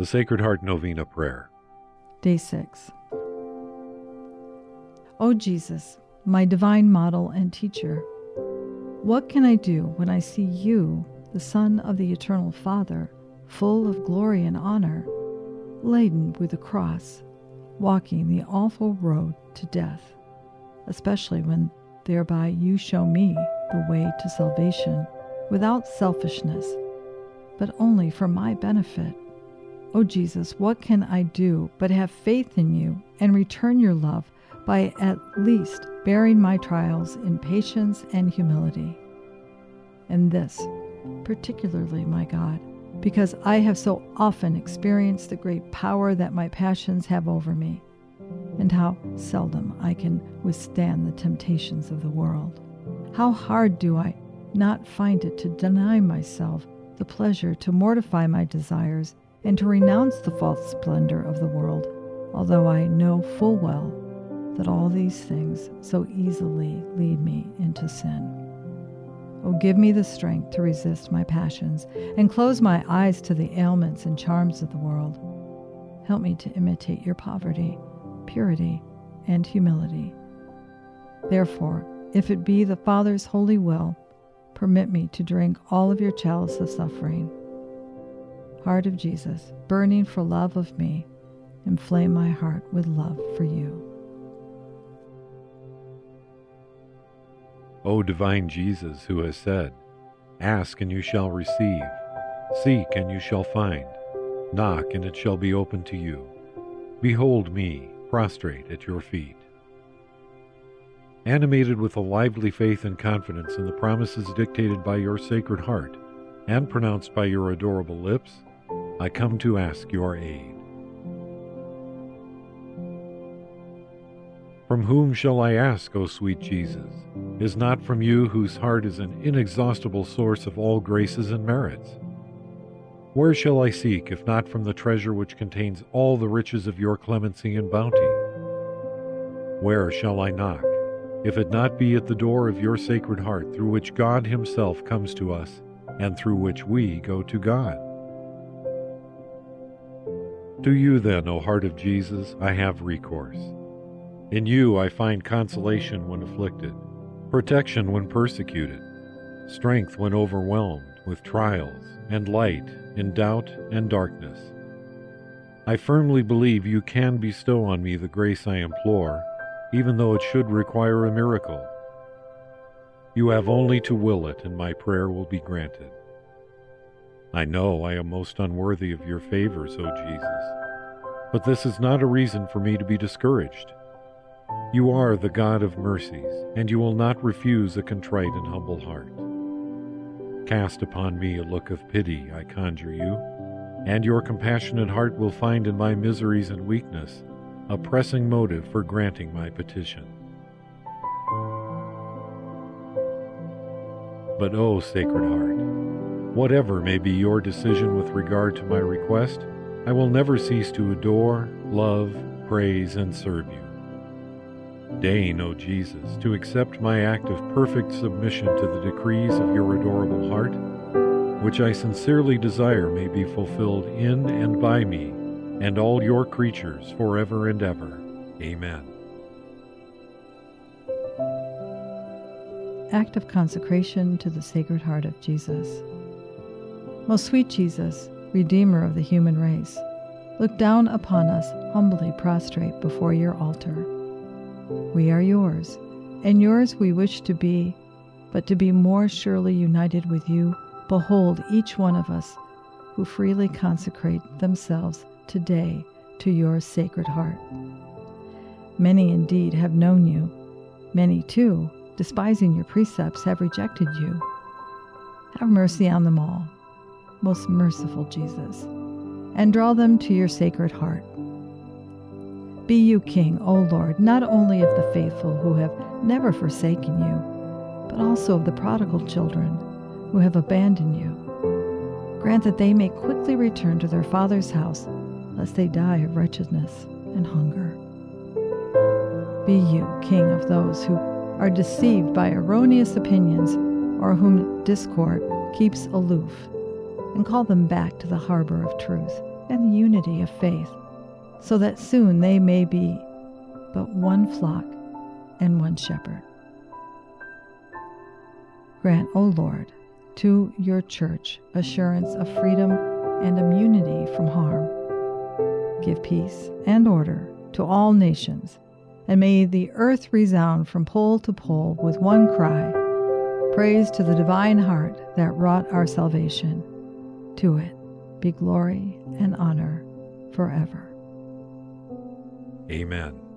The Sacred Heart Novena Prayer. Day 6. O Jesus, my divine model and teacher, what can I do when I see you, the Son of the Eternal Father, full of glory and honor, laden with the cross, walking the awful road to death, especially when thereby you show me the way to salvation without selfishness, but only for my benefit? O Jesus, what can I do but have faith in you and return your love by at least bearing my trials in patience and humility? And this, particularly, my God, because I have so often experienced the great power that my passions have over me, and how seldom I can withstand the temptations of the world. How hard do I not find it to deny myself the pleasure to mortify my desires and to renounce the false splendor of the world, although I know full well that all these things so easily lead me into sin. Oh, give me the strength to resist my passions and close my eyes to the ailments and charms of the world. Help me to imitate your poverty, purity, and humility. Therefore, if it be the Father's holy will, permit me to drink all of your chalice of suffering Heart of Jesus, burning for love of me, inflame my heart with love for you. O divine Jesus, who has said, Ask and you shall receive, seek and you shall find, knock and it shall be opened to you. Behold me, prostrate at your feet. Animated with a lively faith and confidence in the promises dictated by your sacred heart and pronounced by your adorable lips, I come to ask your aid. From whom shall I ask, O sweet Jesus? Is not from you whose heart is an inexhaustible source of all graces and merits? Where shall I seek if not from the treasure which contains all the riches of your clemency and bounty? Where shall I knock, if it not be at the door of your sacred heart through which God Himself comes to us and through which we go to God? To you, then, O heart of Jesus, I have recourse. In you I find consolation when afflicted, protection when persecuted, strength when overwhelmed with trials, and light in doubt and darkness. I firmly believe you can bestow on me the grace I implore, even though it should require a miracle. You have only to will it, and my prayer will be granted. I know I am most unworthy of your favors, O Jesus, but this is not a reason for me to be discouraged. You are the God of mercies, and you will not refuse a contrite and humble heart. Cast upon me a look of pity, I conjure you, and your compassionate heart will find in my miseries and weakness a pressing motive for granting my petition. But, O oh, Sacred Heart, Whatever may be your decision with regard to my request, I will never cease to adore, love, praise, and serve you. Deign, O Jesus, to accept my act of perfect submission to the decrees of your adorable heart, which I sincerely desire may be fulfilled in and by me and all your creatures forever and ever. Amen. Act of consecration to the Sacred Heart of Jesus. Most sweet Jesus, Redeemer of the human race, look down upon us humbly prostrate before your altar. We are yours, and yours we wish to be, but to be more surely united with you, behold each one of us who freely consecrate themselves today to your sacred heart. Many indeed have known you, many too, despising your precepts, have rejected you. Have mercy on them all most merciful Jesus, and draw them to your sacred heart. Be you King, O Lord, not only of the faithful who have never forsaken you, but also of the prodigal children who have abandoned you. Grant that they may quickly return to their father's house, lest they die of wretchedness and hunger. Be you King of those who are deceived by erroneous opinions or whom discord keeps aloof and call them back to the harbor of truth and the unity of faith, so that soon they may be but one flock and one shepherd. Grant, O Lord, to your church assurance of freedom and immunity from harm. Give peace and order to all nations, and may the earth resound from pole to pole with one cry Praise to the divine heart that wrought our salvation. To it be glory and honor forever. Amen.